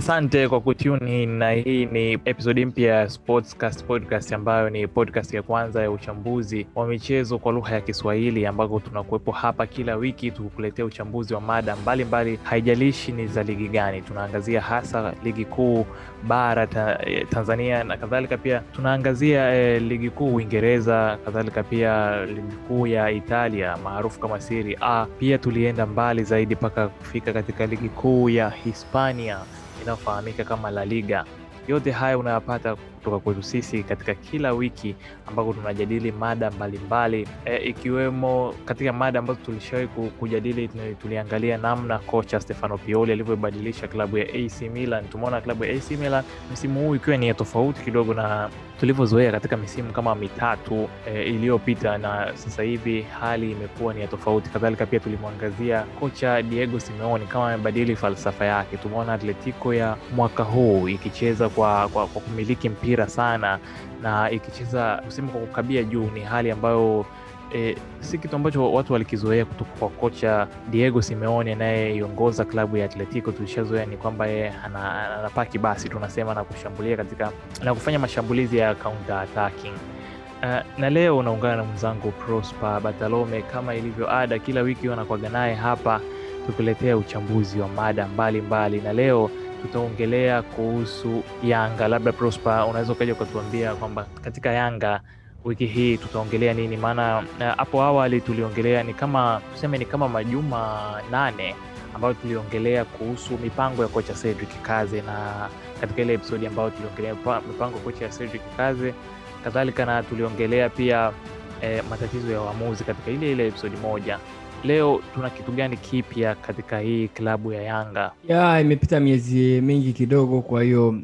Asante kwa kutuni, na hii ni episodi mpya ya Sportscast Podcast ambayo ni podcast ya kwanza ya uchambuzi wa michezo kwa lugha ya Kiswahili, ambako tunakuwepo hapa kila wiki tukuletea uchambuzi wa mada mbalimbali, haijalishi ni za ligi gani. Tunaangazia hasa ligi kuu bara ta, Tanzania na kadhalika. Pia tunaangazia eh, ligi kuu Uingereza, kadhalika pia ligi kuu ya Italia maarufu kama Serie A. Pia tulienda mbali zaidi mpaka kufika katika ligi kuu ya Hispania inayofahamika kama La Liga. Yote haya unayapata kutoka kwetu sisi katika kila wiki ambako tunajadili mada mbalimbali e, ikiwemo katika mada ambazo tulishawahi kujadili, tuliangalia namna kocha Stefano Pioli alivyobadilisha klabu ya AC Milan. Tumeona klabu ya AC Milan msimu huu ikiwa ni ya tofauti kidogo na tulivyozoea katika misimu kama mitatu e, iliyopita, na sasa hivi hali imekuwa ni ya tofauti. Kadhalika pia tulimwangazia kocha Diego Simeone kama amebadili falsafa yake. Tumeona Atletico ya mwaka huu ikicheza kwa, kwa, kwa kumiliki mpira sana na ikicheza msimu kwa kukabia juu. Ni hali ambayo e, si kitu ambacho watu walikizoea kutoka kwa kocha Diego Simeone anayeiongoza klabu ya Atletico. Tulishazoea ni kwamba yeye anapaki basi tunasema na kushambulia katika na kufanya mashambulizi ya counter attacking. Uh, na leo unaungana na mwenzangu Prosper Batalome kama ilivyo ada, kila wiki wanakwaga naye hapa tukuletea uchambuzi wa mada mbalimbali mbali. Na leo tutaongelea kuhusu Yanga. Labda Prosper, unaweza ukaja ukatuambia kwamba katika Yanga wiki hii tutaongelea nini? Maana hapo uh, awali tuliongelea ni kama tuseme ni kama majuma nane ambayo tuliongelea kuhusu mipango ya kocha Cedric Kaze, na katika ile episodi ambayo tuliongelea mipango ya kocha Cedric Kaze kadhalika, na tuliongelea pia eh, matatizo ya uamuzi katika ile ile episodi moja. Leo tuna kitu gani kipya katika hii klabu ya Yanga? Ya, imepita miezi mingi kidogo, kwa hiyo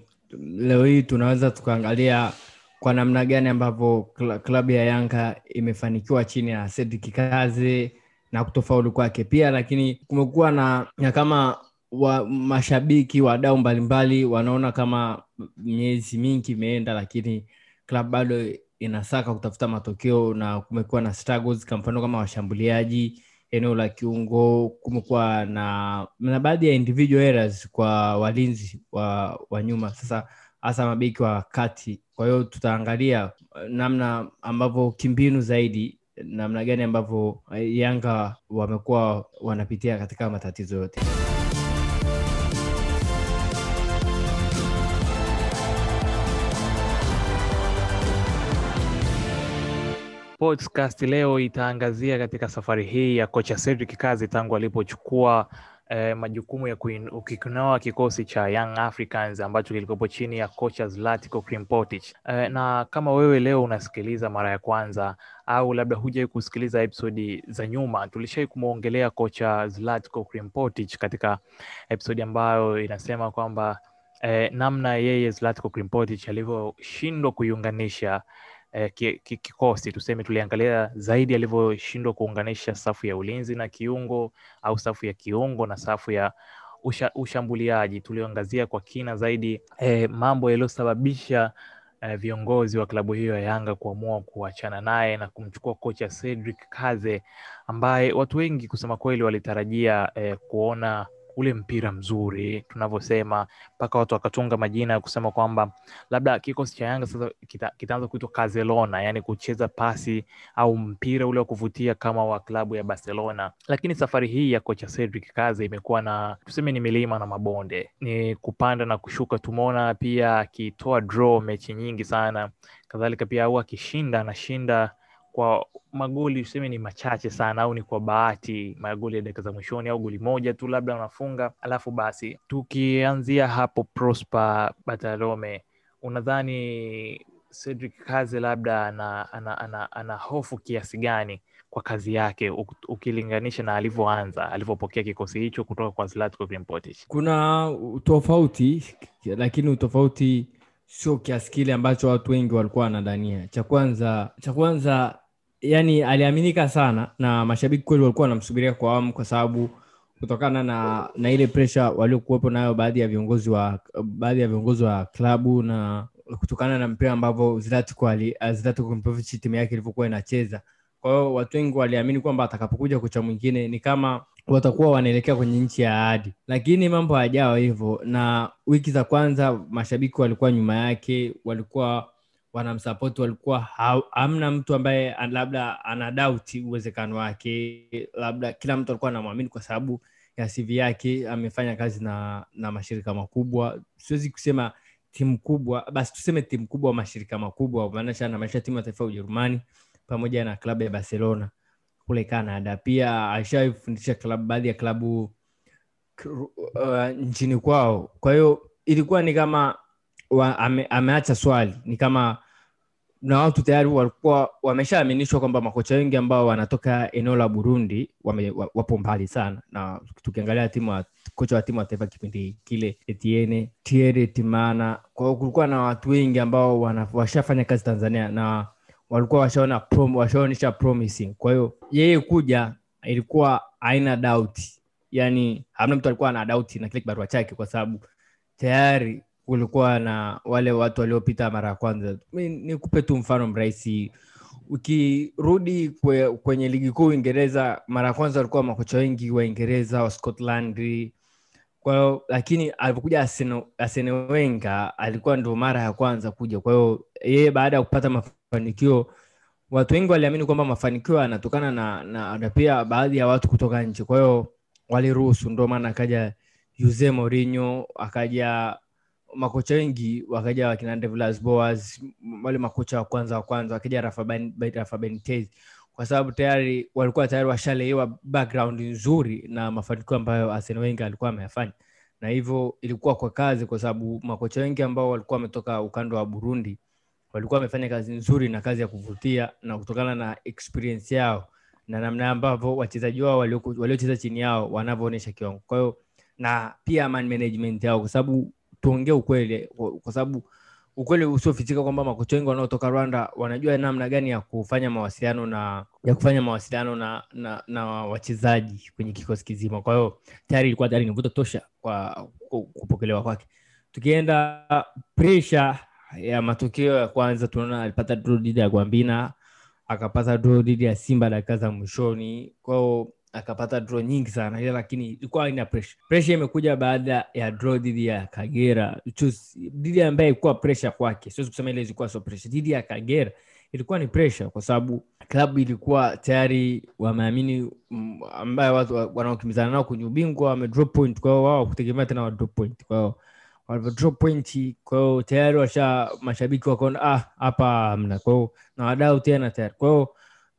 leo hii tunaweza tukaangalia kwa namna gani ambavyo klabu ya Yanga imefanikiwa chini ya Kaze na kutofaulu kwake? Pia, lakini kumekuwa na, na kama wa mashabiki wadau mbalimbali wanaona kama miezi mingi imeenda, lakini klabu bado inasaka kutafuta matokeo na kumekuwa na struggles, kwa mfano kama washambuliaji eneo la kiungo kumekuwa na, na baadhi ya individual errors kwa walinzi wa, wa nyuma, sasa hasa mabeki wa kati. Kwa hiyo tutaangalia namna ambavyo kimbinu zaidi, namna gani ambavyo Yanga wamekuwa wanapitia katika matatizo yote. Podcast leo itaangazia katika safari hii ya kocha Cedric Kazi tangu alipochukua eh, majukumu ya kukinoa kikosi cha Young Africans ambacho kilikopo chini ya kocha Zlatko Krimpotic. Eh, na kama wewe leo unasikiliza mara ya kwanza au labda hujawahi kusikiliza episodi za nyuma, tulishai kumwongelea kocha Zlatko Krimpotic katika episodi ambayo inasema kwamba eh, namna yeye Zlatko Krimpotic alivyoshindwa kuiunganisha Eh, kikosi tuseme, tuliangalia zaidi alivyoshindwa kuunganisha safu ya ulinzi na kiungo au safu ya kiungo na safu ya usha, ushambuliaji. Tuliangazia kwa kina zaidi eh, mambo yaliyosababisha eh, viongozi wa klabu hiyo ya Yanga kuamua kuachana naye na kumchukua kocha Cedric Kaze ambaye watu wengi kusema kweli walitarajia eh, kuona ule mpira mzuri tunavyosema, mpaka watu wakatunga majina ya kusema kwamba labda kikosi cha Yanga sasa kita, kitaanza kuitwa Kazelona, yani kucheza pasi au mpira ule wa kuvutia kama wa klabu ya Barcelona. Lakini safari hii ya kocha Cedric Kaze imekuwa na tuseme ni milima na mabonde, ni kupanda na kushuka. Tumeona pia akitoa draw mechi nyingi sana, kadhalika pia au akishinda anashinda kwa magoli useme ni machache sana, au ni kwa bahati, magoli ya dakika za mwishoni, au goli moja tu labda unafunga alafu basi. Tukianzia hapo, Prosper Batalome, unadhani Cedric Kaze labda ana, ana, ana, ana hofu kiasi gani kwa kazi yake ukilinganisha na alivyoanza alivyopokea kikosi hicho kutoka kwa Zlatko? Kuna utofauti, lakini utofauti sio kiasi kile ambacho watu wengi walikuwa wanadania. Cha kwanza cha kwanza yani aliaminika sana na mashabiki kweli walikuwa wanamsubiria kwa awamu, kwa sababu kutokana na na ile presha waliokuwepo nayo baadhi ya viongozi wa baadhi ya viongozi wa klabu na kutokana na mpira ambavyo Zlatko ali timu yake ilivyokuwa inacheza. Kwa hiyo watu wengi waliamini kwamba atakapokuja kocha mwingine ni kama watakuwa wanaelekea kwenye nchi ya ahadi. Lakini mambo hayajawa hivyo na wiki za kwanza mashabiki walikuwa nyuma yake walikuwa wanamsapoti walikuwa ha- hamna mtu ambaye labda ana dauti uwezekano wake. Labda kila mtu alikuwa anamwamini kwa sababu ya cv yake amefanya kazi na na mashirika makubwa. Siwezi kusema timu kubwa basi tuseme timu kubwa mashirika makubwa maanisha timu ya taifa ya ujerumani pamoja na klabu ya barcelona kule canada. Pia aishafundisha baadhi ya klabu uh, nchini kwao. Kwa hiyo ilikuwa ni kama wa, ame, ameacha swali. Ni kama na watu tayari walikuwa wameshaaminishwa kwamba makocha wengi ambao wanatoka eneo la burundi wame, wapo mbali sana. Na tukiangalia timu wa, kocha wa timu wa taifa kipindi kile etiene tiere timana kwa kulikuwa na watu wengi ambao washafanya kazi tanzania na walikuwa washaona prom, washaonyesha promising. Kwa hiyo yeye kuja ilikuwa haina doubt. Yani hamna mtu alikuwa ana doubt na kile kibarua chake kwa sababu tayari kulikuwa na wale watu waliopita mara ya kwanza. Nikupe tu mfano mrahisi. Ukirudi kwe, kwenye ligi kuu uingereza mara ya kwanza walikuwa makocha wengi Waingereza, wa scotland. Kwa lakini alipokuja Arsene- alikuwa ndo mara ya kwanza kuja. Kwa hiyo yeye baada ya kupata mafanikio watu wengi waliamini kwamba mafanikio yanatokana na, na, na pia baadhi ya watu kutoka nje. Kwa hiyo waliruhusu. Ndo maana akaja Jose Mourinho akaja makocha wengi wakaja wakina Andre Villas-Boas wale makocha wa kwanza wa kwanza wakaja Rafa, kwa sababu tayari walikuwa tayari washalewa background nzuri na mafanikio ambayo Arsene Wenger alikuwa ameyafanya. Na hivyo ilikuwa kwa kazi kwa sababu makocha wengi ambao walikuwa wametoka ukanda wa Burundi walikuwa wamefanya kazi nzuri na kazi ya kuvutia na kutokana na experience yao na namna ambavyo wachezaji wao waliocheza chini yao wanavyoonyesha kiwango. Kwa na pia man management yao kwa sababu tuongee ukweli kwa kwa sababu ukweli usiofichika kwamba makocha wengi wanaotoka rwanda wanajua namna gani ya kufanya mawasiliano na ya kufanya mawasiliano na na, na wachezaji kwenye kikosi kizima. Kwa hiyo tayari ilikuwa tayari ni mvuto tosha kwa kupokelewa kwake. Tukienda presha ya matokeo ya kwanza tunaona alipata draw dhidi ya gwambina akapata draw dhidi ya simba dakika za mwishoni. Kwao akapata draw nyingi sana ila lakini ilikuwa haina pressure. Pressure imekuja baada ya draw dhidi ya kagera. Dhidi ambaye ilikuwa pressure kwake siwezi kusema ile ilikuwa sio pressure dhidi ya kagera ilikuwa ni pressure kwa sababu klabu ilikuwa tayari wameamini mm, ambaye watu wa- wanaokimbizana nao kwenye ubingwa wame drop point kwa hiyo wao kutegemea tena wa drop point kwa hiyo walivyo drop point kwa hiyo tayari washa mashabiki wakaona ah hapa hamna kwa hiyo na wadau tena tayari. Kwa hiyo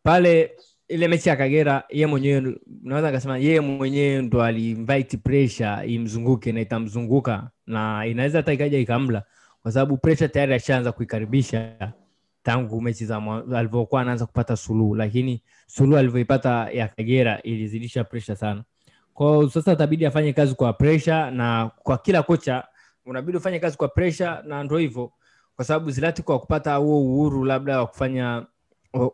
pale ile mechi ya kagera ye mwenyewe naweza nikasema yeye mwenyewe ndo aliinvite pressure imzunguke na itamzunguka na inaweza hata ikaja ikamla kwa sababu pressure tayari ashaanza kuikaribisha tangu mechi za alivyokuwa anaanza kupata suluhu. Lakini suluhu alivyoipata ya kagera ilizidisha pressure sana. Kwao sasa itabidi afanye kazi kwa pressure na kwa kila kocha unabidi ufanye kazi kwa pressure na ndo hivyo. Kwa sababu zilati kwa kupata huo uhuru labda wa kufanya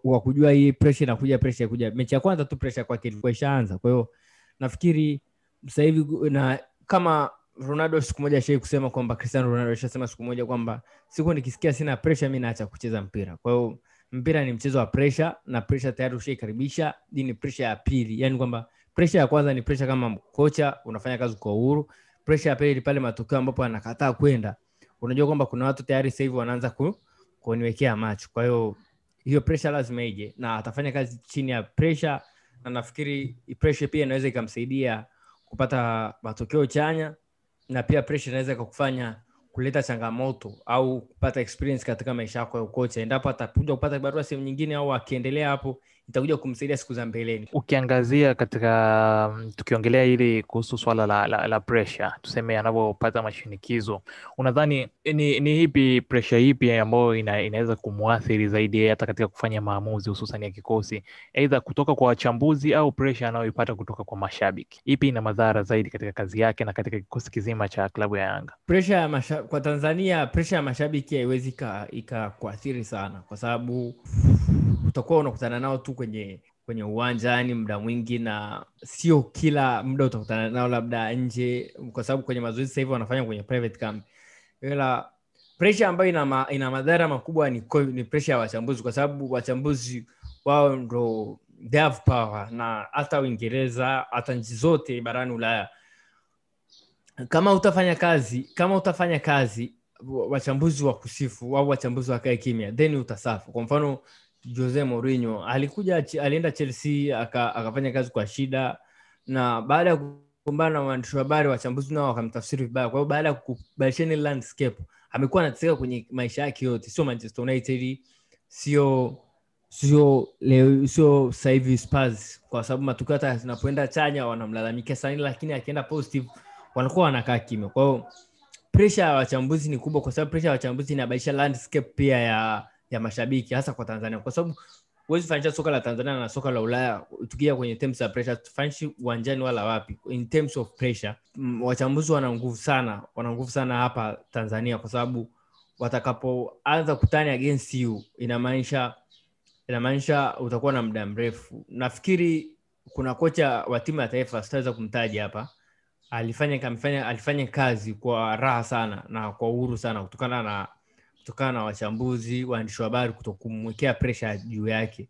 wa- kujua hii presha inakuja presha kuja mechi ya kwanza tu presha kwake ilikuwa ishaanza. Kwa hiyo nafikiri sasa na kama ronaldo siku moja ashai kusema kwamba cristiano ronaldo ashasema siku moja kwamba siku nikisikia sina presha mi naacha kucheza mpira. Kwa hiyo mpira ni mchezo wa presha na presha tayari ushaikaribisha. Hii ni presha ya pili. Yani kwamba presha ya kwanza ni presha kama kocha unafanya kazi kwa uhuru. Presha ya pili pale matokeo ambapo anakataa kwenda. Unajua kwamba kuna watu tayari sahivi wanaanza ku, kuniwekea macho. Kwa hiyo hiyo presha lazima ije. Na atafanya kazi chini ya presha na nafikiri presha pia inaweza ikamsaidia kupata matokeo chanya na pia presha inaweza ikakufanya kuleta changamoto au kupata experience katika maisha yako ya ukocha. Endapo atakuja kupata barua sehemu nyingine au akiendelea hapo itakuja kumsaidia siku za mbeleni. Ukiangazia katika mm, tukiongelea hili kuhusu swala la, la, la pressure tuseme anavyopata mashinikizo unadhani ni, ni hipi pressure ipi ambayo ina, inaweza kumwathiri zaidi yeye hata katika kufanya maamuzi hususan ya kikosi aidha kutoka kwa wachambuzi au pressure anayoipata kutoka kwa mashabiki? Ipi ina madhara zaidi katika kazi yake na katika kikosi kizima cha klabu ya yanga? Pressure ya masha, kwa tanzania pressure ya mashabiki haiwezi ikakuathiri sana kwa sababu utakuwa unakutana nao tu kwenye kwenye uwanjani muda mwingi na sio kila muda utakutana nao labda nje kwa sababu kwenye mazoezi sasa hivi wanafanya kwenye private camp. Ila presha ambayo ina, ma, ina madhara makubwa ni, ni presha ya wachambuzi kwa sababu wachambuzi wao ndo they have power na hata uingereza hata nchi zote barani ulaya. Kama utafanya kazi kama utafanya kazi wachambuzi wa kusifu au wachambuzi wakae kimya then utasafu. Kwa mfano jose Mourinho. Alikuja alienda chelsea aka, akafanya kazi kwa shida. Na baada ya kukumbana na waandishi wa habari wachambuzi nao wakamtafsiri vibaya. Kwa hiyo baada ya kubadilishana landscape amekuwa anateseka kwenye maisha yake yote. Sio manchester united sio sio leo sio Spurs. Kwa sababu matukio hata zinapoenda chanya wanamlalamikia sana lakini akienda positive wanakuwa wanakaa kimya. Kwa hiyo pressure ya wachambuzi ni kubwa kwa sababu pressure ya wachambuzi inabadilisha landscape pia ya ya mashabiki hasa kwa Tanzania. Kwa sababu huwezi fanisha soka la Tanzania na soka la Ulaya tukija kwenye terms ya pressure tufanishi uwanjani wala wapi. In terms of pressure mm, wachambuzi wana nguvu sana wana nguvu sana hapa Tanzania kwa sababu watakapoanza kutani against you inamaanisha inamaanisha utakuwa na muda mrefu. Nafikiri kuna kocha wa timu ya taifa sitaweza kumtaja hapa alifanya amefanya alifanya kazi kwa raha sana na kwa uhuru sana kutokana na kutokana na wachambuzi waandishi wa habari kutokumwekea presha juu yake.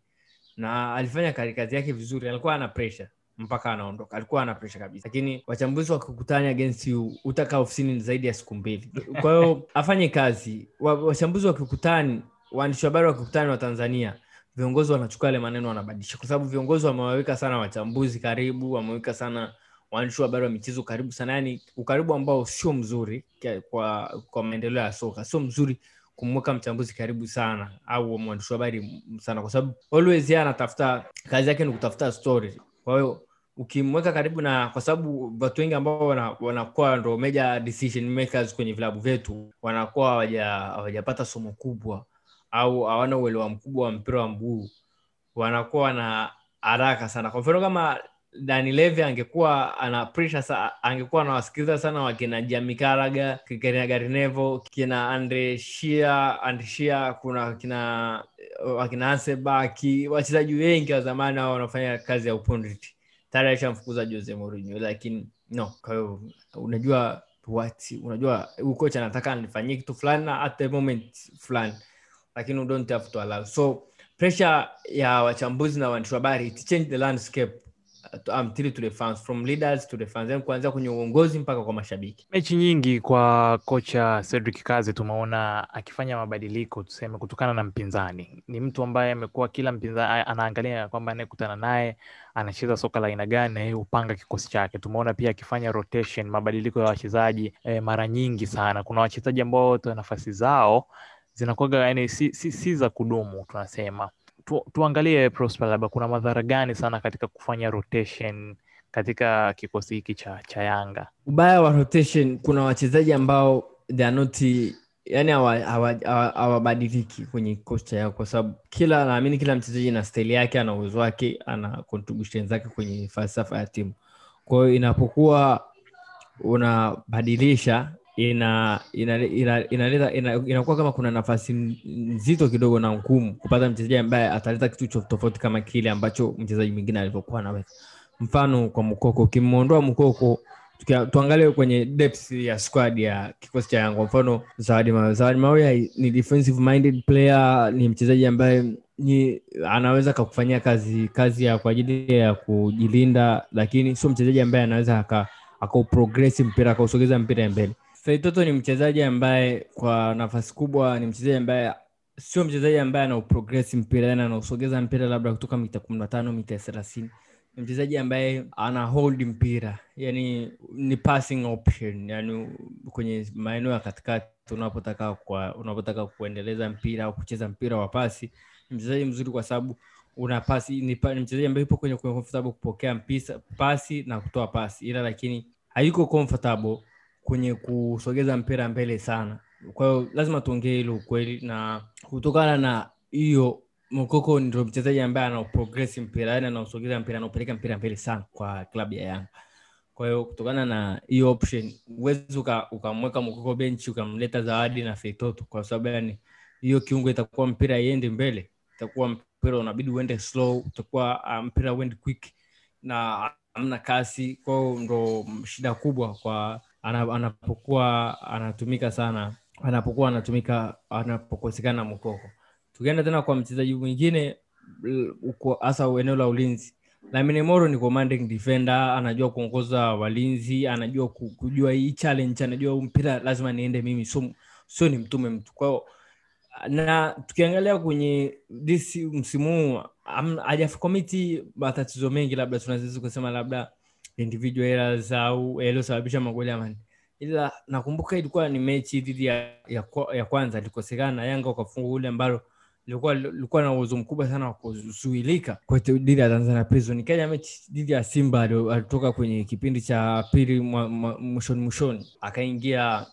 Na alifanya kazi yake vizuri alikuwa ana presha mpaka anaondoka alikuwa ana presha kabisa. Lakini wachambuzi wakikutana against you utakaa ofisini zaidi ya siku mbili. Kwa hiyo afanye kazi. Wa- wachambuzi wakikutani waandishi wa habari wakikutani wa tanzania viongozi wanachukua yale maneno wanabadilisha. Kwa sababu viongozi wamewaweka sana wachambuzi karibu wameweka sana waandishi wa habari wa michezo karibu sana. Yani ukaribu ambao sio mzuri kwa kwa maendeleo ya soka sio mzuri kumweka mchambuzi karibu sana au mwandishi wa habari sana kwa sababu always yeye anatafuta kazi yake ni kutafuta story. Kwa hiyo ukimweka karibu na kwa sababu watu wengi ambao wana- wanakuwa ndo major decision makers kwenye vilabu vyetu wanakuwa hawajapata somo kubwa au hawana uelewa mkubwa wa mpira wa mguu wanakuwa na haraka sana. Kwa mfano kama Dani Levy angekuwa ana pressure sa, angekuwa anawasikiliza sana wakina Jamie Carragher, kina Gary kina Andre Shia, kuna kina wakina Ansebaki, wachezaji wengi wa zamani hao wanafanya kazi ya upunditi. Tayari alishamfukuza Jose Mourinho, lakini no, kwa unajua what, unajua huyu anataka anifanyie kitu fulani na at the moment fulani, lakini you don't have to allow. So pressure ya wachambuzi na waandishi wa habari it change the landscape um, to the fans from leaders to the fans yani kuanzia kwenye uongozi mpaka kwa mashabiki mechi nyingi kwa kocha Cedric Kazi tumeona akifanya mabadiliko tuseme kutokana na mpinzani. Ni mtu ambaye amekuwa kila mpinzani anaangalia kwamba anayekutana naye anacheza soka la aina gani na yeye hupanga kikosi chake. Tumeona pia akifanya rotation, mabadiliko ya wachezaji eh, mara nyingi sana. Kuna wachezaji ambao nafasi zao zinakuwaga yani si, si, si za kudumu tunasema. Tu, tuangalie Prosper, labda kuna madhara gani sana katika kufanya rotation katika kikosi hiki cha, cha Yanga? ubaya wa rotation kuna wachezaji ambao they are not yani hawa- hawa- hawa- hawabadiliki kwenye kikosi cha Yanga kwa sababu kila naamini kila mchezaji na staili yake ana uwezo wake ana contribution zake kwenye falsafa ya timu kwa hiyo inapokuwa unabadilisha ina inakuwa ina, ina, ina, inakuwa kama kuna nafasi nzito kidogo na ngumu kupata mchezaji ambaye ataleta kitu tofauti kama kile ambacho mchezaji mwingine alivyokuwa anaweka mfano kwa mkoko ukimwondoa mkoko tuangalie kwenye depth ya squad ya kikosi cha yangu mfano Zawadi Zawadi Mawe ni defensive minded player, ni mchezaji ambaye ni anaweza kakufanyia kazi kazi ya kwa ajili ya kujilinda, lakini sio mchezaji ambaye anaweza aka mpira akausogeza mpira mbele. Feitoto ni mchezaji ambaye kwa nafasi kubwa ni mchezaji ambaye sio mchezaji ambaye anauprogress mpira, yani anausogeza mpira labda kutoka mita kumi na tano mita thelathini. Ni mchezaji ambaye ana hold mpira yani ni passing option yani kwenye maeneo ya katikati unapotaka kwa unapotaka kuendeleza mpira au kucheza mpira wa pasi. Ni mchezaji mzuri kwa sababu una pasi ni, ni mchezaji ambaye yupo kwenye comfortable kupokea mpisa, pasi na kutoa pasi ila lakini hayuko comfortable kwenye kusogeza mpira mbele sana kwa hiyo lazima tuongee hilo ukweli na kutokana na hiyo Mokoko ndio mchezaji ambaye anaprogresi mpira yani anausogeza mpira anaupeleka mpira mbele sana kwa klabu ya Yanga. Kwa hiyo kutokana na hiyo option huwezi uka- ukamweka Mokoko benchi ukamleta Zawadi na Feitoto kwa sababu yani hiyo kiungo itakuwa mpira iende mbele, itakuwa mpira unabidi uende slow, utakuwa uh, mpira uende quick na hamna kasi. kwao ndo shida kubwa kwa anapokuwa anatumika sana, anapokuwa anatumika anapokosekana Mokoko tukienda tena kwa mchezaji mwingine hasa eneo la ulinzi Lamine Moro ni commanding defender, anajua kuongoza walinzi, anajua kujua hii challenge, anajua mpira lazima niende mimi, sio so ni mtume mtu. kwao na tukiangalia kwenye this msimu huu hajakomiti matatizo mengi, labda tunaweza kusema labda individual errors au yaliyosababisha magoli amani, ila nakumbuka ilikuwa ni mechi dhidi ya, ya, ya kwanza ilikosekana na Yanga wakafunga ule ambalo lilikuwa lilikuwa na uwezo mkubwa sana wa kuzuilika dhidi ya Tanzania Prison. Ikaja mechi dhidi ya Simba, alitoka kwenye kipindi cha pili mwishoni mwishoni, akaingia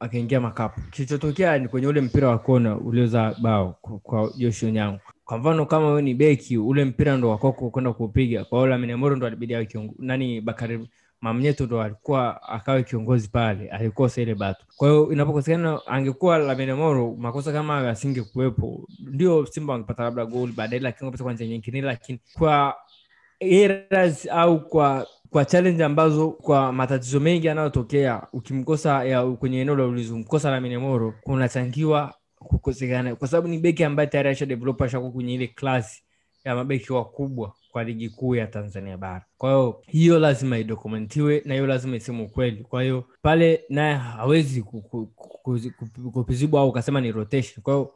akaingia makapu. Kilichotokea ni kwenye ule mpira wa kona ulioza bao kwa Joshua Nyango. Kwa mfano kama ni beki, ule mpira ndo wakoko kwenda kupiga, kwa ndo alibidi nani Bakari Mamnyeto ndo alikuwa akawe kiongozi pale, alikosa ile batu Kwa inapokosekana, angekuwa laminemoro makosa kama asinge kuwepo, ndio Simba wangepata labda goli baadaye, lakini kwa njia nyingine, lakini kwa errors au kwa kwa challenge ambazo kwa matatizo mengi yanayotokea ukimkosa ya kwenye eneo la ulinzi umkosa laminamoro kunachangiwa kukosekana, kwa sababu ni beki ambaye tayari asha develop kwenye ile klasi ya mabeki wakubwa kwa ligi kuu ya Tanzania bara. Kwa hiyo hiyo lazima idokumentiwe na hiyo lazima iseme ukweli. Kwa hiyo pale naye hawezi kupizibwa au ukasema ni rotation. Kwa hiyo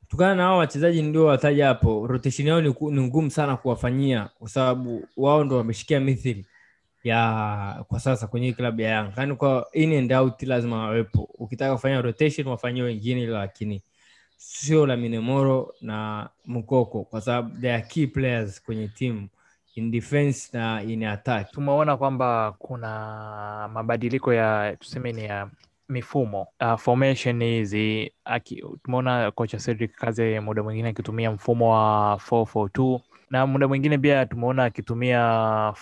kutokana na hao wachezaji ndio wataja hapo, rotation yao ni, ni ngumu sana kuwafanyia kwa sababu wao ndo wameshikia mithili ya kwa sasa kwenye klabu ya Yanga, yaani kwa in and out lazima wawepo. Ukitaka kufanya rotation wafanyie wengine, lakini sio Lamine Moro na Mukoko kwa sababu they are key players kwenye timu in defense na in attack. Tumeona kwamba kuna mabadiliko ya tuseme ni ya mifumo uh, formation hizi. Tumeona kocha Cedric Kaze muda mwingine akitumia mfumo wa 442 na muda mwingine pia tumeona akitumia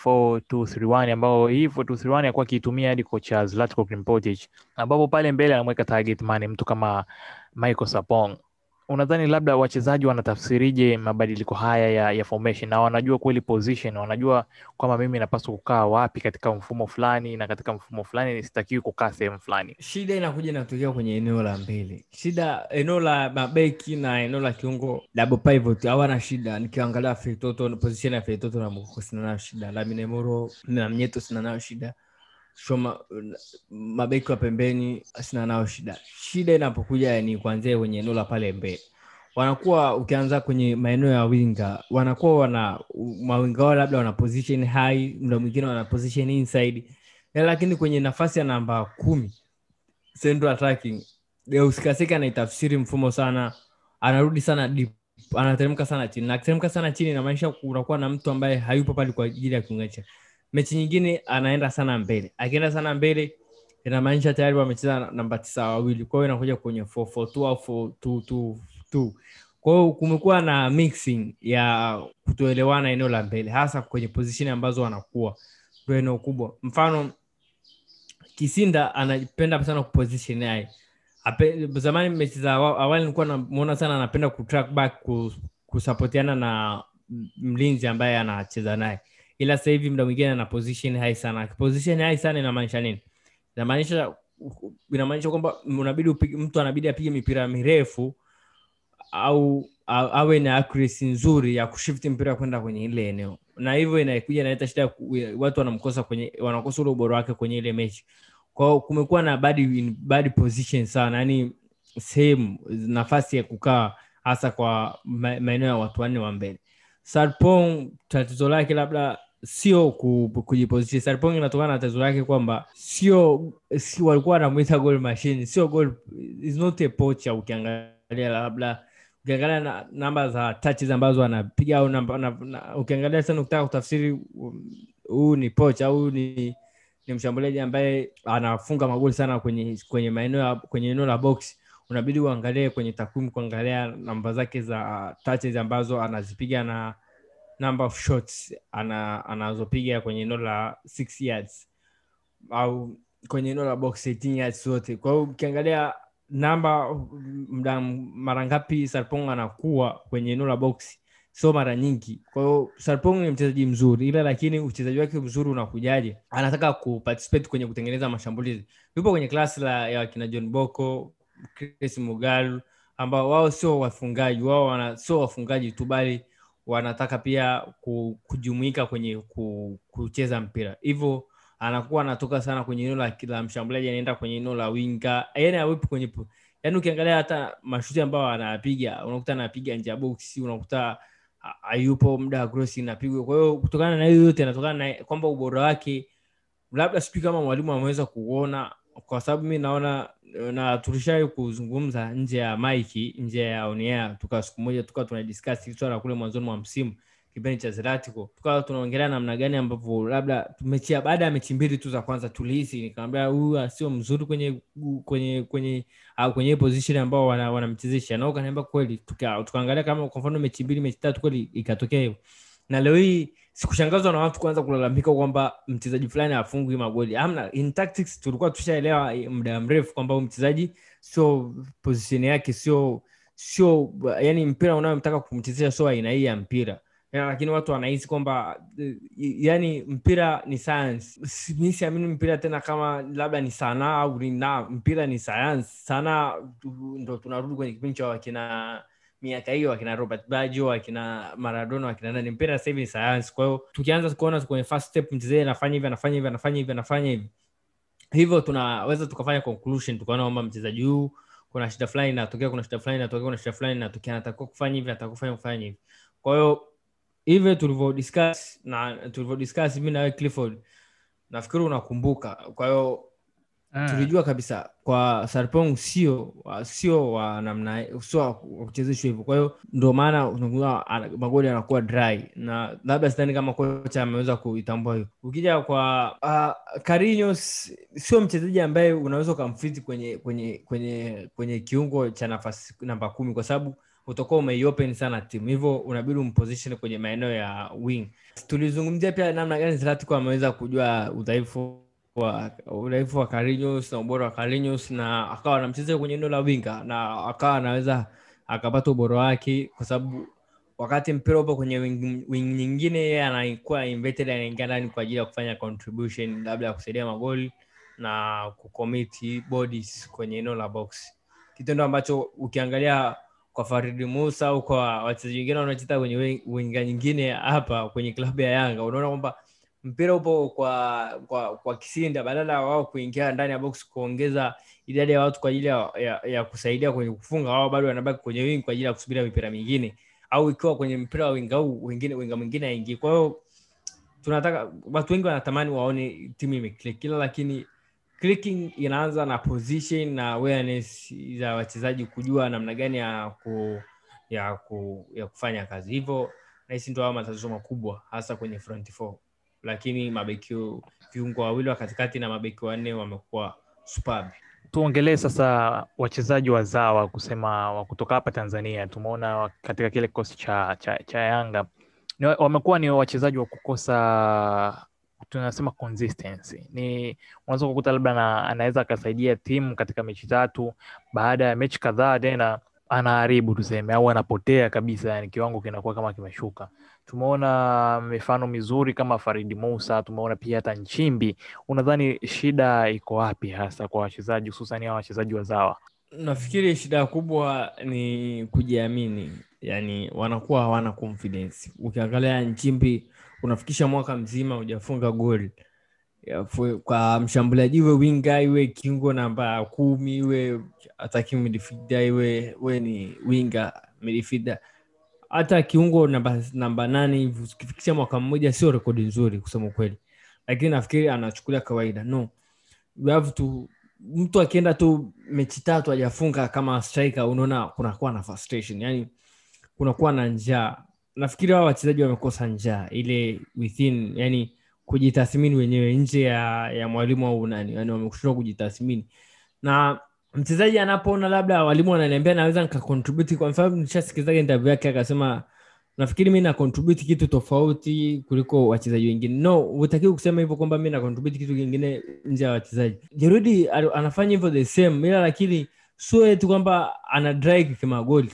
4231 ambao hii 4231 alikuwa akiitumia hadi kocha Zlatko Krimpotic, ambapo pale mbele anamweka target man mtu kama Michael Sapong. Unadhani labda wachezaji wanatafsirije mabadiliko haya ya, ya formation na wanajua kweli position, wanajua kwamba mimi napaswa kukaa wapi katika mfumo fulani na katika mfumo fulani sitakiwi kukaa sehemu fulani? Shida inakuja inatokea kwenye eneo la mbele, shida eneo la mabeki na eneo la kiungo double pivot hawana shida. Nikiangalia Feitoto, position ya Feitoto na Mukoko sina shida, Lamine Moro na Mnyeto sina nayo shida Shoma, mabeki wa pembeni sina nao shida. Shida inapokuja ni kuanzia kwenye eneo la pale mbele, wanakuwa ukianza kwenye maeneo ya winga, wanakuwa wana mawinga wao labda wana position high, muda mwingine wana position inside, lakini kwenye nafasi ya namba kumi central attacking, Deus anaitafsiri mfumo sana, anarudi sana deep, anateremka sana chini, na akiteremka sana chini inamaanisha unakuwa na mtu ambaye hayupo pale kwa ajili ya kiunganisha mechi nyingine anaenda sana mbele. Akienda sana mbele inamaanisha tayari wamecheza namba tisa wawili, kwao inakuja kwenye 442 au 4222. kwao kumekuwa na mixing ya kutoelewana eneo la mbele, hasa kwenye position ambazo wanakuwa ndo eneo kubwa. Mfano Kisinda anapenda sana kuposition naye Zamani mechi za awali nilikuwa namuona sana anapenda kutrack back kusapotiana na mlinzi ambaye anacheza naye ila sasa hivi mda mwingine ana position high sana. Position high sana inamaanisha nini? Inamaanisha inamaanisha kwamba unabidi mtu anabidi apige mipira mirefu au awe na accuracy nzuri ya kushift mpira kwenda kwenye ile eneo, na hivyo inakuja inaleta shida, watu wanamkosa kwenye wanakosa ule ubora wake kwenye ile mechi. kwao kumekuwa na bad, bad position sana, yani sehemu nafasi ya kukaa hasa kwa maeneo ya watu wanne wa mbele. Sarpong tatizo lake labda sio kujiposition. Sarpong inatokana na tatizo lake kwamba sio si walikuwa wanamwita goal machine, sio goal, is not a pocha Ukiangalia labda ukiangalia na, namba za touches ambazo anapiga au ukiangalia sana ukitaka kutafsiri huu ni pocha huu ni ni mshambuliaji ambaye anafunga magoli sana kwenye kwenye maeneo kwenye eneo la box unabidi uangalie kwenye takwimu kuangalia namba zake za touches ambazo anazipiga na number of shots ana, anazopiga kwenye eneo la six yards au kwenye eneo la box 18 yards zote. Kwa hiyo ukiangalia namba mda mara ngapi Sarpong anakuwa kwenye eneo la box sio mara nyingi. Kwa hiyo Sarpong ni mchezaji mzuri, ila lakini uchezaji wake mzuri unakujaje? Anataka kuparticipate kwenye kutengeneza mashambulizi. Yupo kwenye klasi la ya kina John Boko, Chris Mugalu ambao wao sio wafungaji, wao wana sio wafungaji tu bali wanataka pia kujumuika kwenye kucheza mpira. Hivyo anakuwa anatoka sana kwenye eneo la, mshambuliaji anaenda kwenye eneo la winga. Yani awepo kwenye yani ukiangalia hata mashuti ambayo anapiga unakuta anapiga nje ya boksi unakuta ayupo muda wa cross inapigwa. Kwa hiyo kutokana na hiyo yote inatokana na kwamba ubora wake labda sijui kama mwalimu ameweza kuona kwa sababu mi naona na tulishawai kuzungumza nje ya maiki nje ya onea tuka siku moja tukawa tunadiscuss hili swala kule mwanzoni mwa msimu kipindi cha zeratico. Tukawa tunaongelea namna gani ambavyo labda mechi baada ya mechi mbili tu za kwanza tulihisi nikamwambia huyu sio mzuri kwenye kwenye kwenye au kwenye position ambao wana- wanamchezesha. Na ukaniambia kweli tuka- tukaangalia kama kwa mfano mechi mbili mechi tatu kweli ikatokea hivyo. Na leo hii sikushangazwa na watu kuanza kulalamika kwamba mchezaji fulani afungwi magoli. Amna in tactics tulikuwa tushaelewa muda mrefu kwamba huyu mchezaji sio position yake sio sio yani mpira unayomtaka kumchezesha sio aina hii ya mpira. Ya, lakini watu wanahisi kwamba eh, yani mpira ni science. Mi siamini mpira tena kama labda ni sanaa au na mpira ni sayansi sanaa ndo tunarudi kwenye kipindi cha wakina miaka hiyo akina robert bajo akina maradona akina nani mpira sasa hivi ni sayansi. Kwa hiyo tukianza kuona kwenye first step mchezaji anafanya hivi anafanya hivi anafanya hivi anafanya hivi. Hivyo tunaweza tukafanya conclusion tukaona kwamba mchezaji huu kuna shida fulani inatokea kuna shida fulani inatokea kuna shida fulani inatokea anatakiwa kufanya hivi anatakiwa kufanya kufanya hivi. Kwa hiyo hivyo tulivyo discuss na tulivyo discuss mimi na wewe clifford nafikiri unakumbuka. Kwa hiyo tulijua kabisa kwa sarpong sio sio wa namna sio wa hivyo. Kwa hiyo ndio maana magoli anakuwa dry. Na labda sidhani kama kocha ameweza kuitambua hiyo. Ukija kwa uh, Carlinhos sio mchezaji ambaye unaweza ukamfiti kwenye kwenye kwenye kwenye kiungo cha nafasi namba kumi kwa sababu utakuwa umeiopen sana timu. Hivyo unabidi umposition kwenye maeneo ya wing. Tulizungumzia pia namna gani Zlatan ameweza kujua udhaifu wa urefu wa Carlinhos na ubora wa Carlinhos na akawa anamchezea kwenye eneo la winga na akawa anaweza akapata ubora wake kwa sababu wakati mpira upo kwenye wing, wing nyingine yeye anakuwa inverted anaingia ndani kwa ajili ya kufanya contribution labda ya kusaidia magoli na kucommit bodies kwenye eneo la box. Kitendo ambacho ukiangalia kwa Faridi Musa au kwa wachezaji wengine wanaocheza kwenye winga nyingine hapa kwenye klabu ya Yanga unaona kwamba mpira upo kwa kwa kwa kisinda badala ya wao kuingia ndani ya box kuongeza idadi ya watu kwa ajili ya, ya, ya kusaidia kwenye kufunga wao bado wanabaki kwenye wing kwa ajili ya kusubiria mipira mingine. Au ikiwa kwenye mpira wa winga huu wengine winga mwingine aingie kwa hiyo tunataka watu wengi wanatamani waone timu imeclick. Kila lakini clicking inaanza na position na awareness za wachezaji kujua namna gani ya ku, ya ku, ya kufanya kazi. Hivyo nahisi ndio hao matatizo makubwa hasa kwenye front four lakini mabeki viungo wawili wa katikati na mabeki wanne wamekuwa superb tuongelee sasa wachezaji wazawa kusema wa kutoka hapa Tanzania. Tumeona katika kile kikosi cha, cha, cha Yanga wamekuwa ni wachezaji wa kukosa tunasema consistency. Ni unaweza kukuta labda na, anaweza akasaidia timu katika mechi tatu, baada ya mechi kadhaa tena anaharibu tuseme, au anapotea kabisa, yani kiwango kinakuwa kama kimeshuka. Tumeona mifano mizuri kama Faridi Musa, tumeona pia hata Nchimbi. Unadhani shida iko wapi hasa kwa wachezaji hususani hawa wachezaji wazawa? nafikiri shida kubwa ni kujiamini yani wanakuwa hawana confidence ukiangalia nchimbi unafikisha mwaka mzima hujafunga goli kwa mshambuliaji iwe winga iwe kingo namba kumi iwe attacking midfielder iwe we ni winga midfielder hata kiungo namba namba nane hivi ukifikisha mwaka mmoja sio rekodi nzuri kusema ukweli. Lakini nafikiri anachukulia kawaida. No. To mtu akienda tu mechi tatu ajafunga kama striker unaona kunakuwa na frustration. Yani kunakuwa na njaa. Nafikiri hao wachezaji wamekosa njaa ile within yani kujitathmini wenyewe nje ya, ya mwalimu au nani. Yani wameshindwa kujitathmini. Na mchezaji anapoona labda walimu wananiambia naweza nikakontributi kwa mfano nishasikizaga interview yake akasema nafikiri mi nakontributi kitu tofauti kuliko wachezaji wengine. No hutakiwi kusema hivyo kwamba mi nakontributi kitu kingine nje ya wachezaji. Jerudi anafanya hivyo the same ila lakini sio eti kwamba ana drag kimagoli.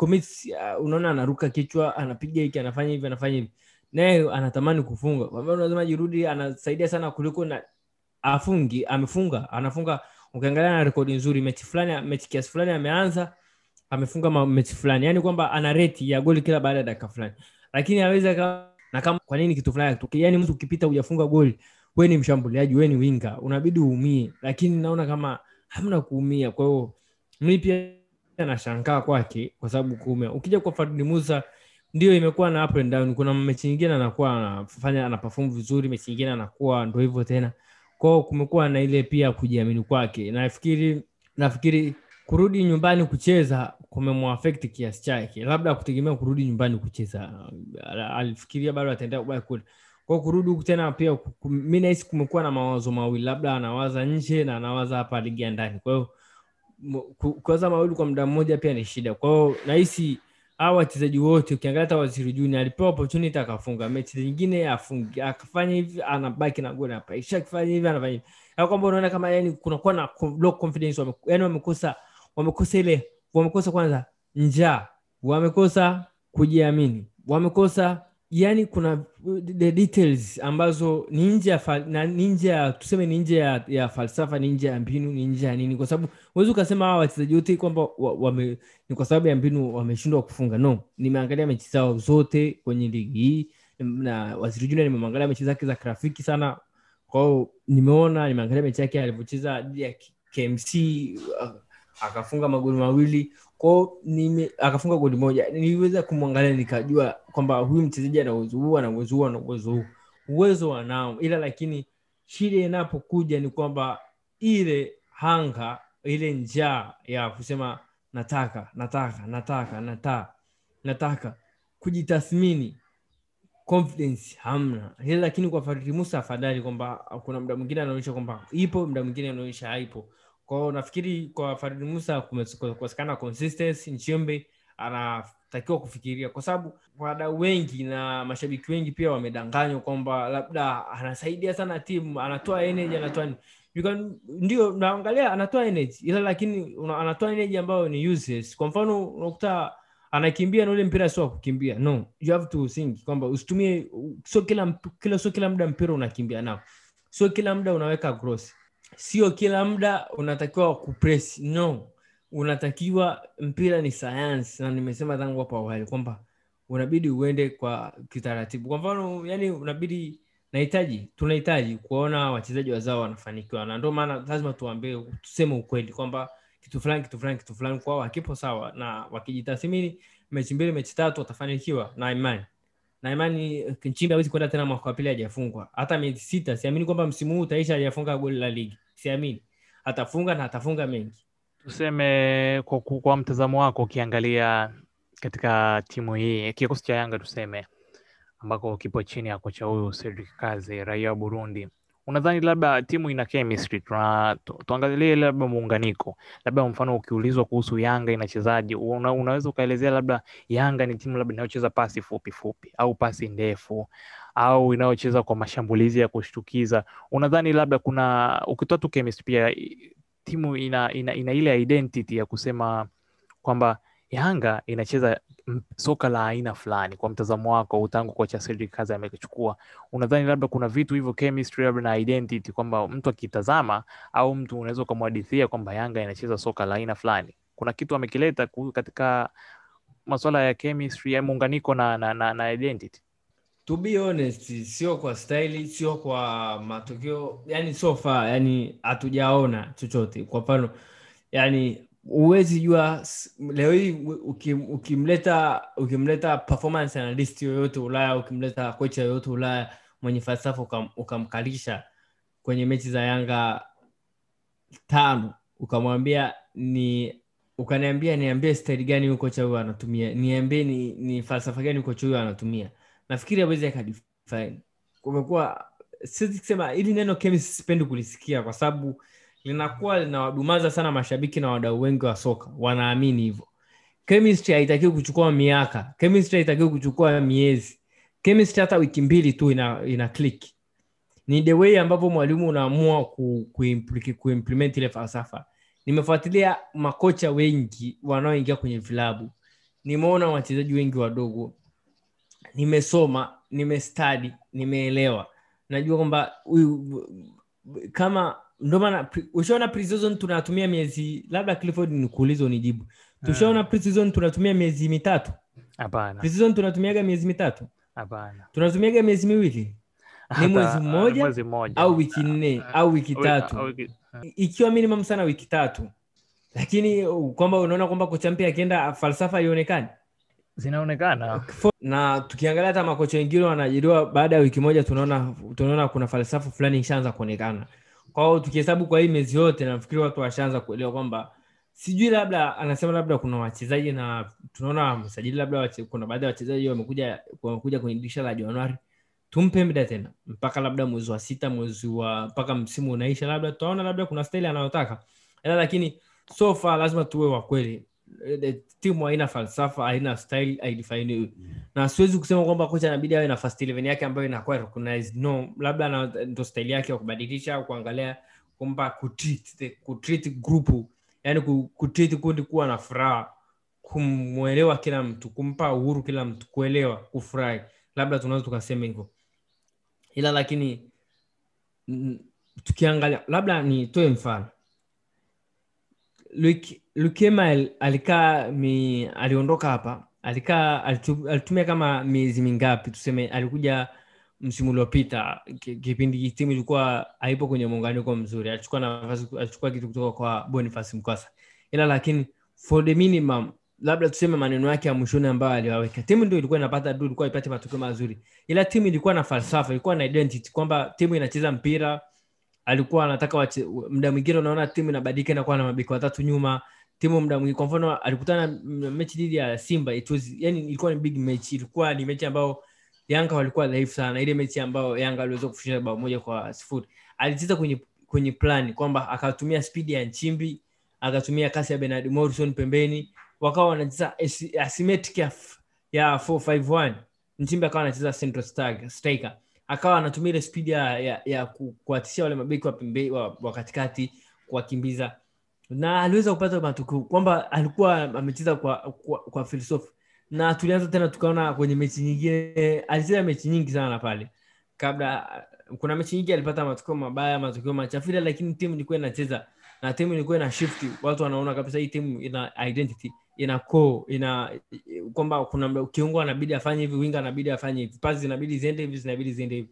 Uh, unaona anaruka kichwa anapiga hiki anafanya hivi anafanya hivi. Naye anatamani kufunga. Kwa mfano unasema jirudi anasaidia sana kuliko na afungi amefunga anafunga ukiangalia na rekodi nzuri mechi fulani mechi kiasi fulani ameanza amefunga mechi fulani. Yani kwamba ana reti ya goli kila baada ya dakika fulani. Lakini aweza na kama kwa nini kitu fulani yani mtu ukipita hujafunga goli wewe ni mshambuliaji wewe ni winga unabidi uumie. Lakini naona kama hamna kuumia. Kwa hiyo mimi pia nashangaa kwake kwa sababu kuumia. Ukija kwa Fadli Musa ndio imekuwa na up and down. Kuna mechi nyingine anakuwa anafanya ana vizuri mechi nyingine anakuwa ndo hivyo tena kwao kumekuwa na ile pia kujiamini kwake. Nafikiri nafikiri kurudi nyumbani kucheza kumemwafekti kiasi chake. Labda kutegemea kurudi nyumbani kucheza. Alifikiria bado ataendea kubaki kule. Kwao kurudi huku tena pia mi nahisi kumekuwa na mawazo mawili. Labda anawaza nje na anawaza hapa ligi ya ndani. Kwa hiyo mawili kwa muda mmoja pia ni shida. Kwa nahisi hawa wachezaji wote ukiangalia hata waziri juni alipewa opportunity akafunga mechi. Nyingine afungi akafanya hivi anabaki na goli apaisha akifanya hivi anafanya hivi. Au kwamba unaona kama yani kunakuwa na low confidence wame, yani wamekosa wamekosa ile wamekosa kwanza njaa wamekosa kujiamini wamekosa yani kuna the details ambazo ni nje ya ni nje ya tuseme ni nje ya, ya falsafa ni nje ya mbinu ni nje ya nini. Kwa sababu huwezi ukasema hawa wachezaji wote kwamba wa, ni kwa sababu ya mbinu wameshindwa kufunga. No nimeangalia mechi zao zote kwenye ligi hii na waziri junior nimemwangalia mechi zake za kirafiki sana. Kwao nimeona nimeangalia mechi yake alivyocheza dhidi ya kmc uh, akafunga magoli mawili kwao nime- akafunga goli moja. Niliweza kumwangalia nikajua kwamba huyu mchezaji ana uwezo huu ana uwezo huu ana uwezo huu. Uwezo wanao ila lakini shida inapokuja ni kwamba ile hanga ile njaa ya kusema nataka nataka nataka nataka nataka kujitathmini. Confidence hamna. Ila lakini kwa Fadhili Musa afadhali kwamba kuna mda mwingine anaonyesha kwamba ipo muda mwingine anaonyesha haipo kwao nafikiri kwa faridi Musa kumekosekana consistency anatakiwa kufikiria. Kwa sababu wadau wengi na mashabiki wengi pia wamedanganywa kwamba labda anasaidia sana timu anatoa energy anatoa ndio naangalia anatoa energy ila lakini anatoa energy ambayo ni useless. Kwa mfano unakuta anakimbia na ule mpira sio kukimbia. No you have to think kwamba usitumie sio kila kila sio kila muda mpira unakimbia nao. Sio kila muda unaweka cross sio kila muda unatakiwa kupress. No. Unatakiwa mpira ni sayansi na nimesema tangu hapo awali kwamba unabidi uende kwa kitaratibu. Kwa mfano yani unabidi nahitaji tunahitaji kuona wachezaji wazao wanafanikiwa. Na ndio maana lazima tuambie tuseme ukweli kwamba kitu fulani kitu fulani kitu fulani kwao hakipo sawa na wakijitathmini mechi mbili mechi tatu watafanikiwa. Na imani. Na imani nchimbi hawezi kwenda tena mwaka wa pili hajafungwa. Hata miezi sita siamini kwamba msimu huu utaisha hajafunga goli la ligi siamini. Atafunga na atafunga mengi. Tuseme kwa, kwa, mtazamo wako ukiangalia katika timu hii kikosi cha Yanga tuseme ambako kipo chini ya kocha huyu Cedric Kaze raia wa Burundi unadhani labda timu ina chemistry? Tuna tu, tuangalie labda muunganiko. Labda mfano ukiulizwa kuhusu Yanga inachezaje una, unaweza ukaelezea labda Yanga ni timu labda inayocheza pasi fupi fupi au pasi ndefu au inayocheza kwa mashambulizi ya kushtukiza unadhani labda kuna ukitoa tu chemistry pia timu ina, ina, ina ile identity ya kusema kwamba Yanga inacheza soka la aina fulani. Kwa mtazamo wako, tangu kocha Kazi amechukua, unadhani labda kuna vitu hivyo chemistry, labda na identity, kwamba mtu akitazama au mtu unaweza ukamwadithia kwamba Yanga inacheza soka la aina fulani? Kuna kitu amekileta katika masuala ya chemistry ya muunganiko na, na, na, na identity? To be honest sio kwa staili sio kwa matokeo yani so far yani hatujaona chochote. Kwa mfano yani huwezi jua leo hii ukim- ukimleta ukimleta performance analyst yoyote ulaya ukimleta kocha yoyote ulaya mwenye falsafa ukam, ukamkalisha kwenye mechi za yanga tano ukamwambia ni ukaniambia niambie staili gani huyu kocha huyo anatumia niambie ni, ni falsafa gani kocha huyo anatumia nafikiri awezi akadefine kumekuwa siwezi kusema hili neno chemistry sipendi kulisikia kwa sababu linakuwa linawadumaza sana mashabiki na wadau wengi wa soka. Wanaamini hivyo. Chemistry haitakiwi kuchukua miaka. Chemistry haitakiwi kuchukua miezi. Chemistry hata wiki mbili tu ina, ina click. Ni the way ambavyo mwalimu unaamua ku, kuimplement ile falsafa. Nimefuatilia makocha wengi wanaoingia kwenye vilabu. Nimeona wachezaji wengi wadogo nimesoma nimestadi nimeelewa. Najua kwamba kama maana ushaona pre-season tunatumia miezi labda clifford nikuuliza unijibu. Tushaona pre-season tunatumia miezi mitatu? Hapana. Pre-season tunatumiaga miezi mitatu? Hapana. Tunatumiaga miezi miwili? Ni mwezi mmoja au wiki nne au wiki tatu? au ikiwa minimum sana wiki tatu. Lakini uh, kwamba unaona kwamba kocha mpya akienda falsafa haionekani zinaonekana. Na tukiangalia hata makocha wengine wanaajiriwa baada ya wiki moja tunaona tunaona kuna falsafa fulani ishaanza kuonekana. Kwao tukihesabu kwa hii miezi yote nafikiri watu washaanza kuelewa kwamba sijui labda anasema labda kuna wachezaji na tunaona msajili labda wache, kuna baadhi ya wachezaji wamekuja wamekuja kwenye dirisha la januari. Tumpe mda tena mpaka labda mwezi wa sita mwezi wa mpaka msimu unaisha labda tutaona labda kuna staili anayotaka. Ila lakini sofa lazima tuwe wa kweli Eh, timu haina falsafa haina style haidifainiwi na siwezi kusema kwamba kocha anabidi awe na first 11 yake ambayo inakuwa recognized. No labda ndo style yake ya kubadilisha kuangalia kwamba kutreat kutreat yani kutreat kundi kuwa na furaha kumwelewa kila mtu kumpa uhuru kila mtu kuelewa kufurahi. Labda tunaweza tukasema hivyo. Ila lakini tukiangalia labda nitoe mfano. Luik- lukema al- alikaa mi, aliondoka hapa. Alikaa alitu- alitumia kama miezi mingapi tuseme alikuja msimu uliopita. Kipindi timu ilikuwa haipo kwenye muunganiko mzuri. Alichukua nafasi alichukua kitu kutoka kwa boniface mkwasa. Ila lakini for the minimum labda tuseme maneno yake ya mwishoni ambayo aliwaweka. Timu ndio ilikuwa inapata du ilikuwa ipate matokeo mazuri. Ila timu ilikuwa na falsafa ilikuwa na identity kwamba timu inacheza mpira. Alikuwa anataka muda mwingine unaona timu inabadilika inakuwa na mabeki watatu nyuma timu muda mwingi. Kwa mfano alikutana mechi dhidi ya simba. It was, yani ilikuwa ni big mechi ilikuwa ni mechi ambayo yanga walikuwa dhaifu sana ile mechi ambayo yanga aliweza kushinda bao moja kwa sifuri. Alicheza kwenye kwenye plani kwamba akatumia spidi ya nchimbi akatumia kasi ya benard morrison pembeni wakawa wanacheza asymmetric ya, ya 451 nchimbi akawa anacheza central striker- akawa anatumia ile spidi ya, ya, ya ku- kuwatishia wale mabeki wa wa, wa katikati kuwakimbiza na aliweza kupata matokeo kwamba alikuwa amecheza kwa, kwa, kwa filosofi na tulianza tena tukaona kwenye mechi nyingine alicheza mechi nyingi sana pale. Kabla kuna mechi nyingi alipata matokeo mabaya matokeo machafila lakini timu ilikuwa inacheza. Na timu ilikuwa ina shift watu wanaona kabisa hii timu ina identity ina core ina kwamba kuna kiungo anabidi afanye hivi winga anabidi afanye hivi pasi zinabidi ziende hivi zinabidi ziende hivi.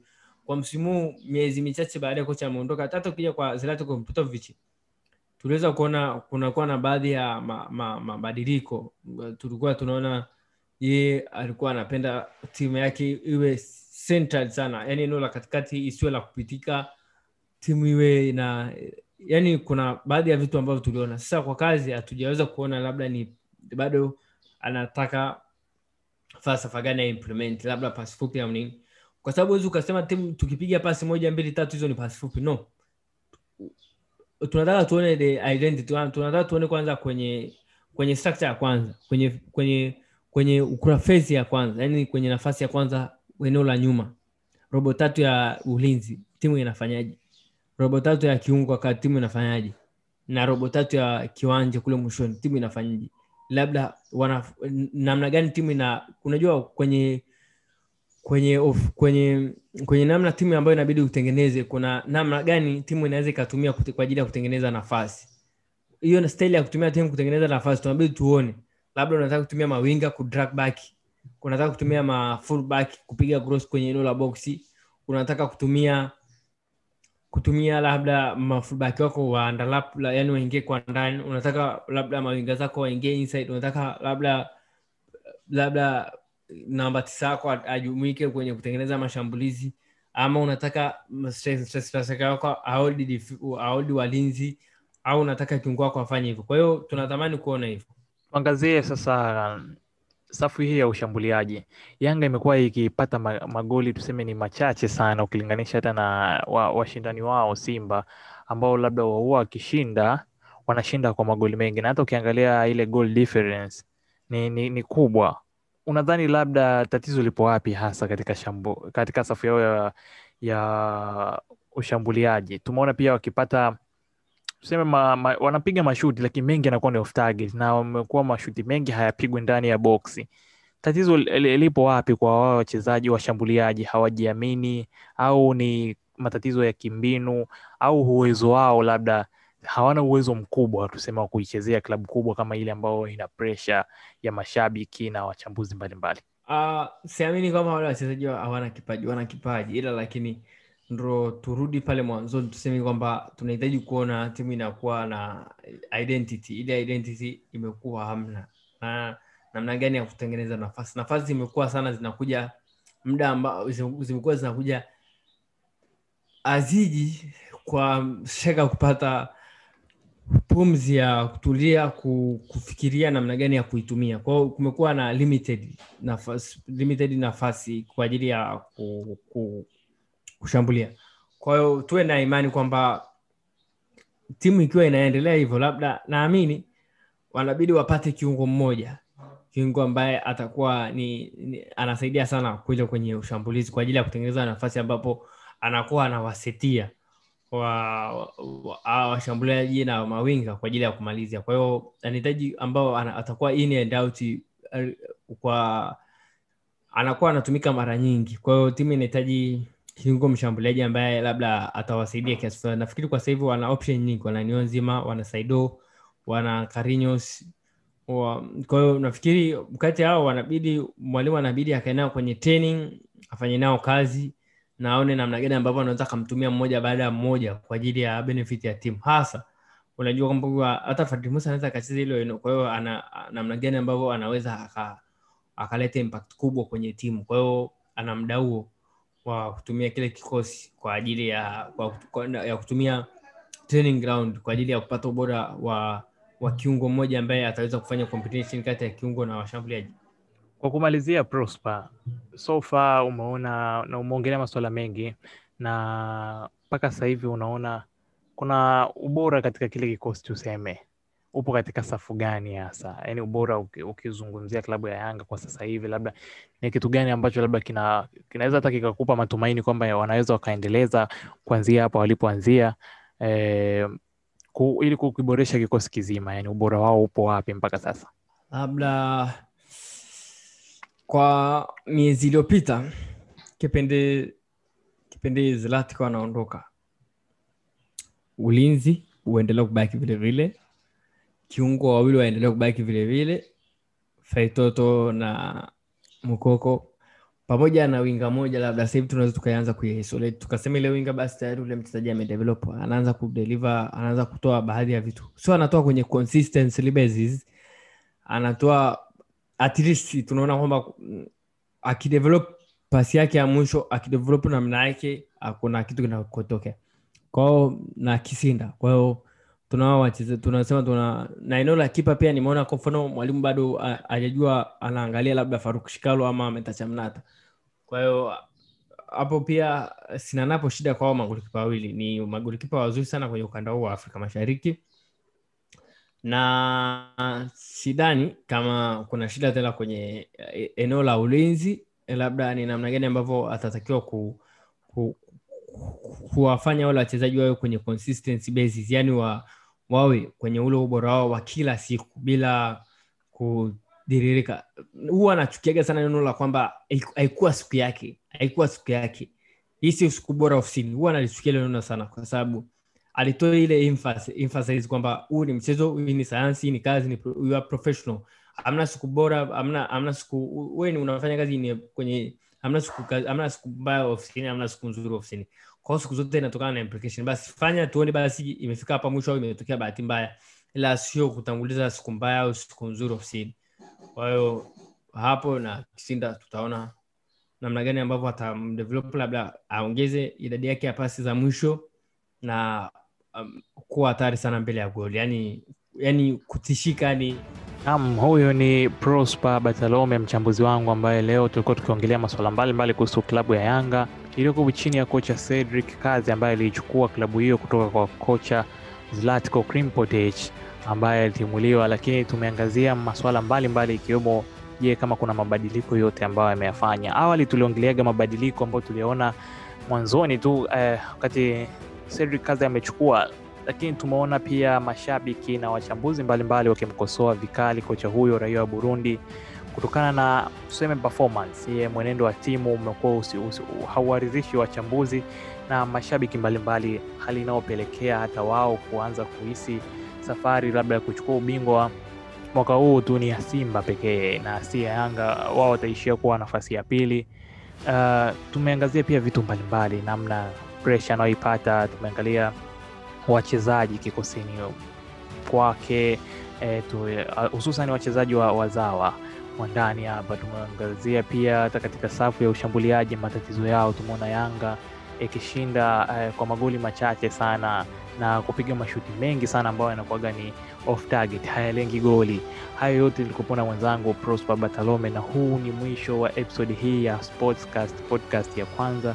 Kwa msimu miezi michache baada ya kocha ameondoka. Hata ukija kwa Zlatan Ibrahimovic tuliweza kuona kunakuwa na baadhi ya ma- ma- mabadiliko. Tulikuwa tunaona yeye alikuwa anapenda timu yake iwe centered sana. Yani eneo la katikati isiwe la kupitika timu iwe na yani kuna baadhi ya vitu ambavyo tuliona. Sasa kwa kazi hatujaweza kuona labda ni bado anataka falsafa gani ya implement labda pasi fupi au nini. Kwa sababu huwezi ukasema timu tukipiga pasi moja mbili tatu hizo ni pasi fupi. No tunataka tuone the identity tunataka tuone kwanza kwenye kwenye structure ya kwanza kwenye kwenye kwenye ukurafezi ya kwanza yani kwenye nafasi ya kwanza eneo la nyuma. Robo tatu ya ulinzi timu inafanyaje? Robo tatu ya kiungo kwa timu inafanyaje? Na robo tatu ya kiwanja kule mwishoni timu inafanyaje? Labda wana namna gani timu ina unajua kwenye kwenye of, kwenye kwenye namna timu ambayo inabidi utengeneze kuna namna gani timu inaweza ikatumia kwa ajili ya kutengeneza nafasi? Hiyo na style ya kutumia timu kutengeneza nafasi tunabidi tuone. Labda unataka kutumia mawinga ku drag back unataka kutumia ma full back kupiga cross kwenye eneo la boxi unataka kutumia kutumia labda mafulbaki wako wa underlap la, yani waingie kwa ndani unataka labda mawinga zako waingie inside unataka labda labda namba tisa yako ajumuike kwenye kutengeneza mashambulizi ama unataka ahold walinzi au unataka kiungo wako afanye hivyo. Kwa hiyo tunatamani kuona hivyo. Tuangazie sasa safu hii ya ushambuliaji. Yanga imekuwa ikipata magoli tuseme ni machache sana ukilinganisha hata na wa- washindani wao simba ambao labda huwa wakishinda wanashinda kwa magoli mengi. Na hata ukiangalia ile goal difference ni, ni, ni kubwa unadhani labda tatizo lipo wapi hasa katika shambu, katika safu yao ya, ya ushambuliaji? Tumeona pia wakipata tuseme ma, ma, wanapiga mashuti lakini mengi yanakuwa ni off target na wamekuwa mashuti mengi hayapigwi ndani ya boksi. Tatizo li- li- lipo wapi kwa wao wachezaji washambuliaji? Hawajiamini au ni matatizo ya kimbinu au uwezo wao labda hawana uwezo mkubwa tuseme wa kuichezea klabu kubwa kama ile ambayo ina presha ya mashabiki na wachambuzi mbalimbali Uh, siamini kama wale wachezaji hawana kipaji, wana kipaji, ila lakini ndo turudi pale mwanzoni, tuseme kwamba tunahitaji kuona timu inakuwa na identity. Ile identity imekuwa hamna, na namna gani ya kutengeneza nafasi. Nafasi zimekuwa sana zinakuja muda ambao zimekuwa zinakuja aziji kwa shaka kupata pumzi ya kutulia kufikiria namna gani ya kuitumia. Kwao kumekuwa na limited nafasi, limited nafasi kwa ajili ya ku, ku, kushambulia. Kwa hiyo tuwe na imani kwamba timu ikiwa inaendelea hivyo labda naamini wanabidi wapate kiungo mmoja kiungo ambaye atakuwa ni, ni anasaidia sana kuja kwenye ushambulizi kwa ajili ya kutengeneza nafasi ambapo anakuwa anawasetia wa- wa- washambuliaji na mawinga kwa ajili ya kumalizia. Kwa hiyo anahitaji ambao ana, atakuwa in and out eh, kwa anakuwa anatumika mara nyingi. Kwa hiyo timu inahitaji kiungo mshambuliaji ambaye labda atawasaidia kiasi fulani. Nafikiri kwa sasa wana option nyingi, wana Niyonzima, wana Saido, wana Carlinhos. Wa- Kwa hiyo nafikiri kati hao wanabidi mwalimu anabidi akae nao kwenye training, afanye nao kazi na aone namna gani ambavyo anaweza akamtumia mmoja baada ya mmoja kwa ajili ya benefit ya timu hasa unajua kwamba hata Fadlu anaweza akacheza hilo eneo kwa ana namna gani ambavyo anaweza aka akaleta impact kubwa kwenye timu kwa hiyo ana muda huo wa kutumia kile kikosi kwa ajili ya kwa, kwa, ya kutumia training ground kwa ajili ya kupata ubora wa wa kiungo mmoja ambaye ataweza kufanya competition kati ya kiungo na washambuliaji Kwa kumalizia, Prosper, so far umeona na umeongelea masuala mengi, na mpaka sasa hivi unaona kuna ubora katika kile kikosi, tuseme upo katika safu gani hasa? Yaani ubora ukizungumzia klabu ya Yanga kwa sasa hivi, labda ni kitu gani ambacho labda kina kinaweza hata kikakupa matumaini kwamba wanaweza wakaendeleza kuanzia hapa walipoanzia eh, ili kukiboresha kikosi kizima, yaani ubora wao upo wapi mpaka sasa? labda kwa miezi iliyopita kipindi kipindi Zlatko anaondoka, ulinzi uendelea kubaki vile vile, kiungo wawili waendelea kubaki vile vile, Faitoto na mkoko pamoja na winga moja, labda sahivi hivi tunaweza tukaanza kuisolate. Tukasema ile winga basi tayari ule mchezaji amedevelop, anaanza kudeliver, anaanza kutoa baadhi ya vitu, sio anatoa kwenye consistency basis, anatoa at least tunaona kwamba akidevelop pasi yake ya mwisho akidevelop namna yake kuna kitu kinakotokea. Kwao na kisinda. Kwa tunasema tuna na eneo la kipa pia nimeona kwa mfano mwalimu bado ajajua anaangalia labda Faruk Shikalo ama Metacha Mnata hapo pia sinanapo shida kwa magolikipa wawili. Ni magolikipa wazuri sana kwenye ukanda huu wa Afrika Mashariki na sidhani kama kuna shida tena kwenye eh, eneo la ulinzi labda ni namna gani ambavyo atatakiwa ku, ku, kuwafanya wale wachezaji wawe kwenye consistency basis yani wa, wawe kwenye ule ubora wao wa kila siku bila kudiririka huwa anachukiaga sana neno la kwamba haiku- haikuwa siku yake haikuwa siku yake. Hii sio siku bora ofisini. Huwa analichukia neno sana kwa sababu alitoa ile emphasis, kwamba huu ni mchezo hii ni sayansi ni kazi ni you are professional. Amna siku bora amna amna siku wewe unafanya kazi ni kwenye amna siku amna siku mbaya ofisini amna siku nzuri ofisini. Kwa siku zote inatokana na implication. Basi fanya tuone basi imefika hapa mwisho au imetokea bahati mbaya. Ila sio kutanguliza siku mbaya au siku nzuri ofisini. Kwa hiyo hapo na kisinda tutaona namna gani ambavyo atamdevelop labda aongeze idadi yake ya pasi za mwisho na um, kuwa hatari sana mbele ya goli. Yani yani kutishika yani Naam, huyu ni Prosper Batalome, mchambuzi wangu ambaye leo tulikuwa tukiongelea masuala mbalimbali kuhusu klabu ya Yanga. Iliyoko chini ya kocha Cedric Kazi ambaye aliichukua klabu hiyo kutoka kwa kocha Zlatko Krimpotich ambaye alitimuliwa, lakini tumeangazia masuala mbalimbali ikiwemo je, kama kuna mabadiliko yote ambayo ameyafanya. Awali tuliongeleaga mabadiliko ambayo tuliona mwanzoni tu eh, wakati Cedric amechukua lakini tumeona pia mashabiki na wachambuzi mbalimbali wakimkosoa vikali kocha huyo raia wa Burundi kutokana na tuseme performance. Ye mwenendo wa timu umekuwa hauwaridhishi wachambuzi na mashabiki mbalimbali, hali inayopelekea hata wao kuanza kuhisi safari labda ya kuchukua ubingwa mwaka huu tu ni ya Simba pekee na si ya Yanga, wao wataishia kuwa nafasi ya pili. Uh, tumeangazia pia vitu mbalimbali, namna presha anayoipata, tumeangalia wachezaji kikosini kwake hususan eh, wachezaji wa wazawa wa ndani hapa. Tumeangazia pia hata katika safu ya ushambuliaji matatizo yao. Tumeona Yanga ikishinda eh, kwa magoli machache sana na kupiga mashuti mengi sana ambayo yanakuwaga ni off target, hayalengi goli. Hayo yote ilikuwa na mwenzangu Prosper Batalome, na huu ni mwisho wa episode hii ya Sportscast, podcast ya kwanza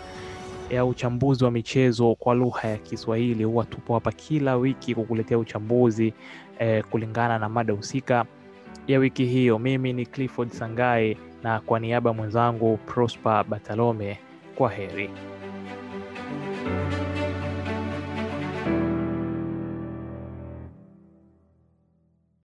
ya uchambuzi wa michezo kwa lugha ya Kiswahili. Huwa tupo hapa kila wiki kukuletea uchambuzi eh, kulingana na mada husika ya wiki hiyo. Mimi ni Clifford Sangai na kwa niaba mwenzangu Prosper Batalome, kwa heri.